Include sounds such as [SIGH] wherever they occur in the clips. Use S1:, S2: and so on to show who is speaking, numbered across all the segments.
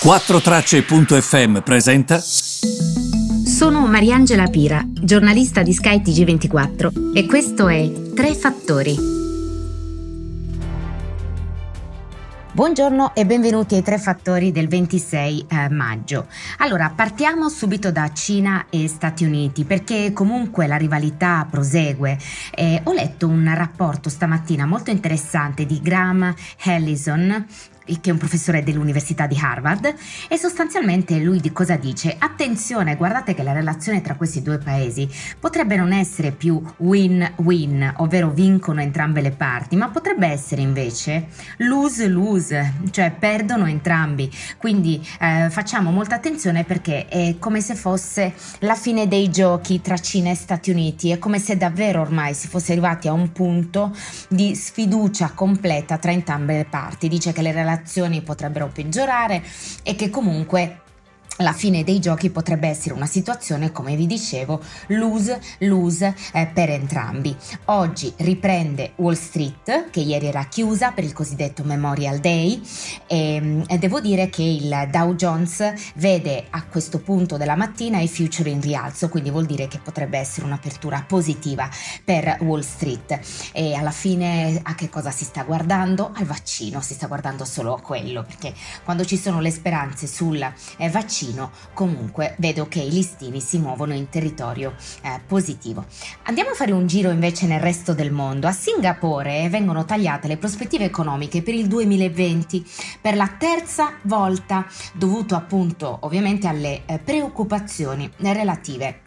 S1: 4Tracce.fm presenta.
S2: Sono Mariangela Pira, giornalista di Sky TG24 e questo è Tre Fattori. Buongiorno e benvenuti ai Tre Fattori del 26 eh, maggio. Allora, partiamo subito da Cina e Stati Uniti perché comunque la rivalità prosegue. Eh, ho letto un rapporto stamattina molto interessante di Graham Allison che è un professore dell'Università di Harvard, e sostanzialmente lui di cosa dice? Attenzione, guardate che la relazione tra questi due paesi potrebbe non essere più win-win, ovvero vincono entrambe le parti, ma potrebbe essere invece lose-lose, cioè perdono entrambi. Quindi eh, facciamo molta attenzione perché è come se fosse la fine dei giochi tra Cina e Stati Uniti, è come se davvero ormai si fosse arrivati a un punto di sfiducia completa tra entrambe le parti. Dice che le relazioni relazioni potrebbero peggiorare e che comunque la fine dei giochi potrebbe essere una situazione, come vi dicevo, lose-lose eh, per entrambi. Oggi riprende Wall Street, che ieri era chiusa per il cosiddetto Memorial Day, e, ehm, e, devo dire che il Dow Jones vede a questo punto della mattina i future in rialzo, quindi vuol dire che potrebbe essere un'apertura positiva per Wall Street. E alla fine a che cosa si sta guardando? Al vaccino, si sta guardando solo a quello, perché quando ci sono le speranze sul eh, vaccino, vicino, comunque vedo che i listini si muovono in territorio eh, positivo. Andiamo a fare un giro invece nel resto del mondo. A Singapore vengono tagliate le prospettive economiche per il 2020 per la terza volta, dovuto appunto ovviamente alle eh, preoccupazioni relative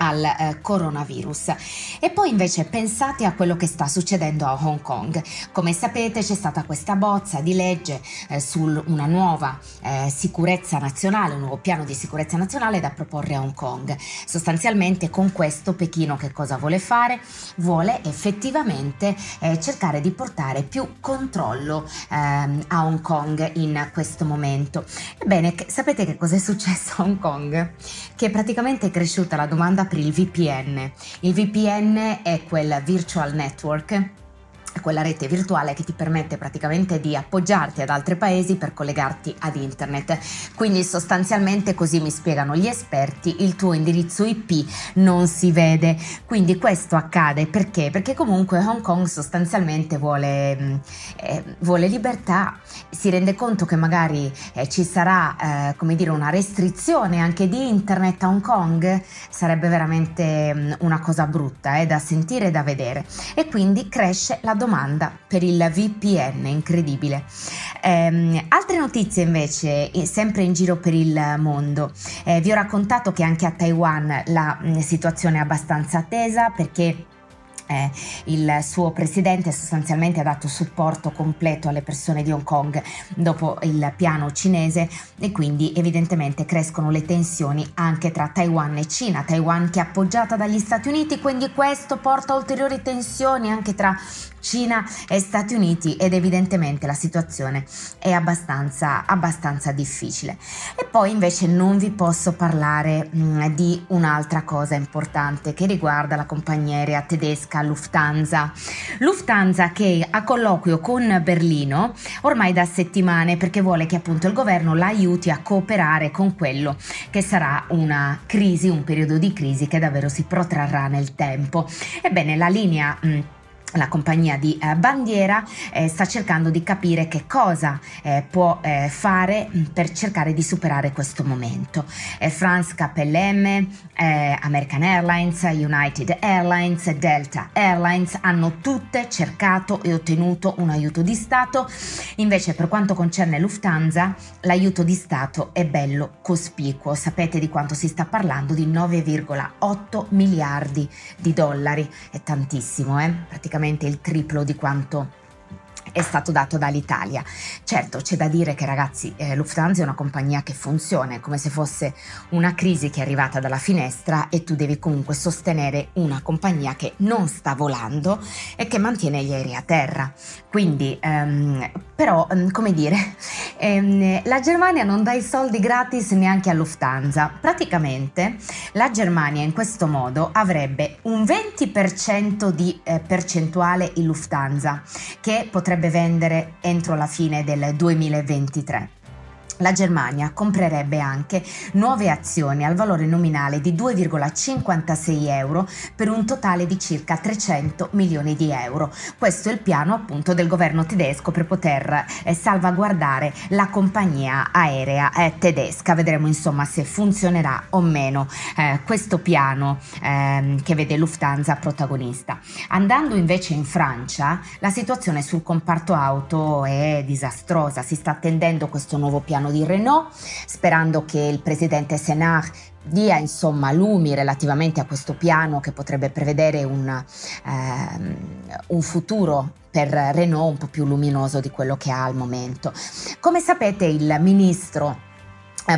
S2: al eh, coronavirus. E poi invece pensate a quello che sta succedendo a Hong Kong. Come sapete c'è stata questa bozza di legge eh, su una nuova eh, sicurezza nazionale, un nuovo piano di sicurezza nazionale da proporre a Hong Kong. Sostanzialmente con questo Pechino che cosa vuole fare? Vuole effettivamente eh, cercare di portare più controllo ehm, a Hong Kong in questo momento. Ebbene, sapete che cosa è successo a Hong Kong? Che praticamente è cresciuta la domanda per il VPN. Il VPN è quel virtual network quella rete virtuale che ti permette praticamente di appoggiarti ad altri paesi per collegarti ad internet. Quindi sostanzialmente così mi spiegano gli esperti, il tuo indirizzo IP non si vede. Quindi questo accade perché? Perché comunque Hong Kong sostanzialmente vuole, mm, eh, vuole libertà, si rende conto che magari eh, ci sarà eh, come dire una restrizione anche di internet a Hong Kong, sarebbe veramente mm, una cosa brutta eh, da sentire e da vedere e quindi cresce la domanda per il VPN, incredibile. Eh, altre notizie invece, sempre in giro per il mondo. Eh, vi ho raccontato che anche a Taiwan la mh, mm, situazione è abbastanza tesa perché eh, il suo presidente sostanzialmente ha dato supporto completo alle persone di Hong Kong dopo il piano cinese e quindi evidentemente crescono le tensioni anche tra Taiwan e Cina. Taiwan che è appoggiata dagli Stati Uniti, quindi questo porta ulteriori tensioni anche tra Cina e Stati Uniti ed evidentemente la situazione è abbastanza, abbastanza difficile. E poi invece non vi posso parlare mh, mm, di un'altra cosa importante che riguarda la compagnia aerea tedesca Lufthansa. Lufthansa che ha colloquio con Berlino ormai da settimane perché vuole che appunto il governo la aiuti a cooperare con quello che sarà una crisi, un periodo di crisi che davvero si protrarrà nel tempo. Ebbene, la linea mh, mm, la compagnia di eh, bandiera eh, sta cercando di capire che cosa eh, può eh, fare mm, per cercare di superare questo momento. France KLM, eh, American Airlines, United Airlines, Delta Airlines hanno tutte cercato e ottenuto un aiuto di Stato, invece per quanto concerne Lufthansa l'aiuto di Stato è bello cospicuo, sapete di quanto si sta parlando? Di 9,8 miliardi di dollari, è tantissimo, eh? praticamente praticamente il triplo di quanto è stato dato dall'Italia. Certo, c'è da dire che ragazzi, eh, Lufthansa è una compagnia che funziona, è come se fosse una crisi che è arrivata dalla finestra e tu devi comunque sostenere una compagnia che non sta volando e che mantiene gli aerei a terra. Quindi, ehm, però, ehm, come dire, [LAUGHS] ehm, la Germania non dà i soldi gratis neanche a Lufthansa. Praticamente la Germania in questo modo avrebbe un 20% di eh, percentuale in Lufthansa che potrebbe vendere entro la fine del 2023. La Germania comprerebbe anche nuove azioni al valore nominale di 2,56 euro per un totale di circa 300 milioni di euro. Questo è il piano appunto del governo tedesco per poter eh, salvaguardare la compagnia aerea eh, tedesca. Vedremo insomma se funzionerà o meno eh, questo piano ehm, che vede Lufthansa protagonista. Andando invece in Francia, la situazione sul comparto auto è disastrosa. Si sta attendendo questo nuovo piano di Renault, sperando che il presidente Senard dia insomma lumi relativamente a questo piano che potrebbe prevedere un, ehm, un futuro per Renault un po' più luminoso di quello che ha al momento. Come sapete il ministro eh,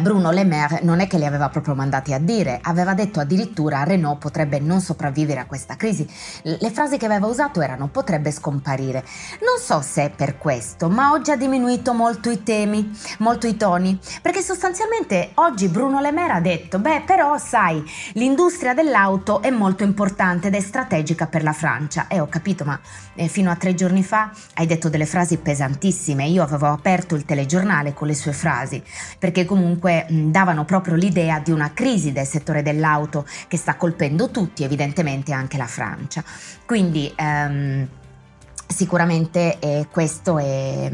S2: Bruno Le Maire non è che li aveva proprio mandati a dire, aveva detto addirittura Renault potrebbe non sopravvivere a questa crisi. Le frasi che aveva usato erano potrebbe scomparire. Non so se è per questo, ma oggi ha diminuito molto i temi, molto i toni, perché sostanzialmente oggi Bruno Le Maire ha detto, beh però sai, l'industria dell'auto è molto importante ed è strategica per la Francia. E ho capito, ma eh, fino a tre giorni fa hai detto delle frasi pesantissime, io avevo aperto il telegiornale con le sue frasi, perché comunque comunque davano proprio l'idea di una crisi del settore dell'auto che sta colpendo tutti, evidentemente anche la Francia. Quindi ehm, Sicuramente eh, questo è,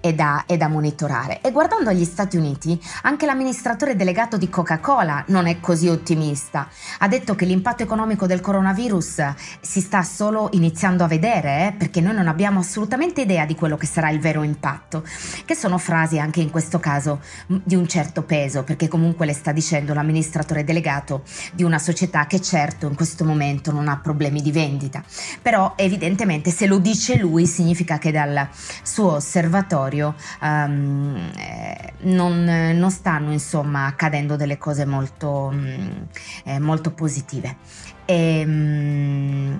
S2: è, da, è, da, monitorare. E guardando agli Stati Uniti, anche l'amministratore delegato di Coca-Cola non è così ottimista. Ha detto che l'impatto economico del coronavirus si sta solo iniziando a vedere, eh, perché noi non abbiamo assolutamente idea di quello che sarà il vero impatto, che sono frasi anche in questo caso di un certo peso, perché comunque le sta dicendo l'amministratore delegato di una società che certo in questo momento non ha problemi di vendita. Però evidentemente se lo dice dice lui significa che dal suo osservatorio um, non, non, stanno insomma accadendo delle cose molto, um, eh, molto positive. E, um,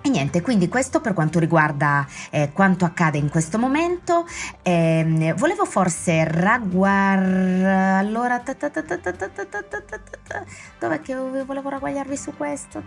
S2: e niente, quindi questo per quanto riguarda eh, quanto accade in questo momento. Eh, volevo forse ragguardare... Allora... Dov'è che volevo ragguagliarvi su questo?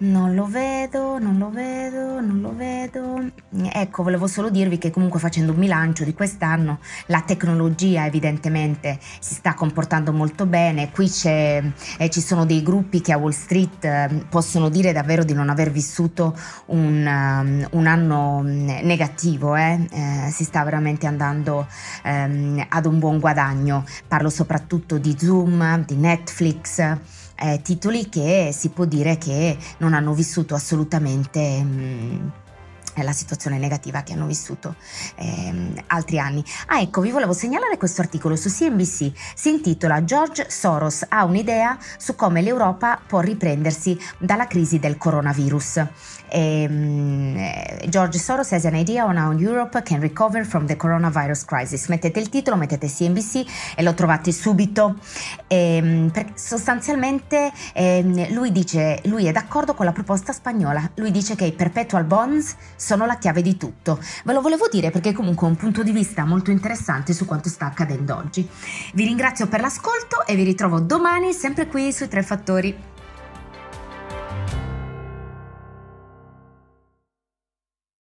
S2: Non lo vedo, non lo vedo, non lo vedo. Ecco, volevo solo dirvi che comunque facendo un bilancio di quest'anno la tecnologia evidentemente si sta comportando molto bene. Qui eh, ci sono dei gruppi che a Wall Street eh, possono dire davvero di non aver vissuto un, um, un anno mm, negativo. Eh? Eh, si sta veramente andando ehm, ad un buon guadagno. Parlo soprattutto di Zoom, di Netflix eh, titoli che si può dire che non hanno vissuto assolutamente... Mh, mm, la situazione negativa che hanno vissuto ehm, altri anni. Ah, ecco, vi volevo segnalare questo articolo su CNBC. Si intitola George Soros ha un'idea su come l'Europa può riprendersi dalla crisi del coronavirus. Um, George Soros has an idea on how Europe can recover from the coronavirus crisis. Mettete il titolo, mettete CNBC e lo trovate subito. Um, sostanzialmente um, lui dice, lui è d'accordo con la proposta spagnola. Lui dice che i perpetual bonds sono la chiave di tutto. Ve lo volevo dire perché comunque è un punto di vista molto interessante su quanto sta accadendo oggi. Vi ringrazio per l'ascolto e vi ritrovo domani sempre qui sui tre fattori.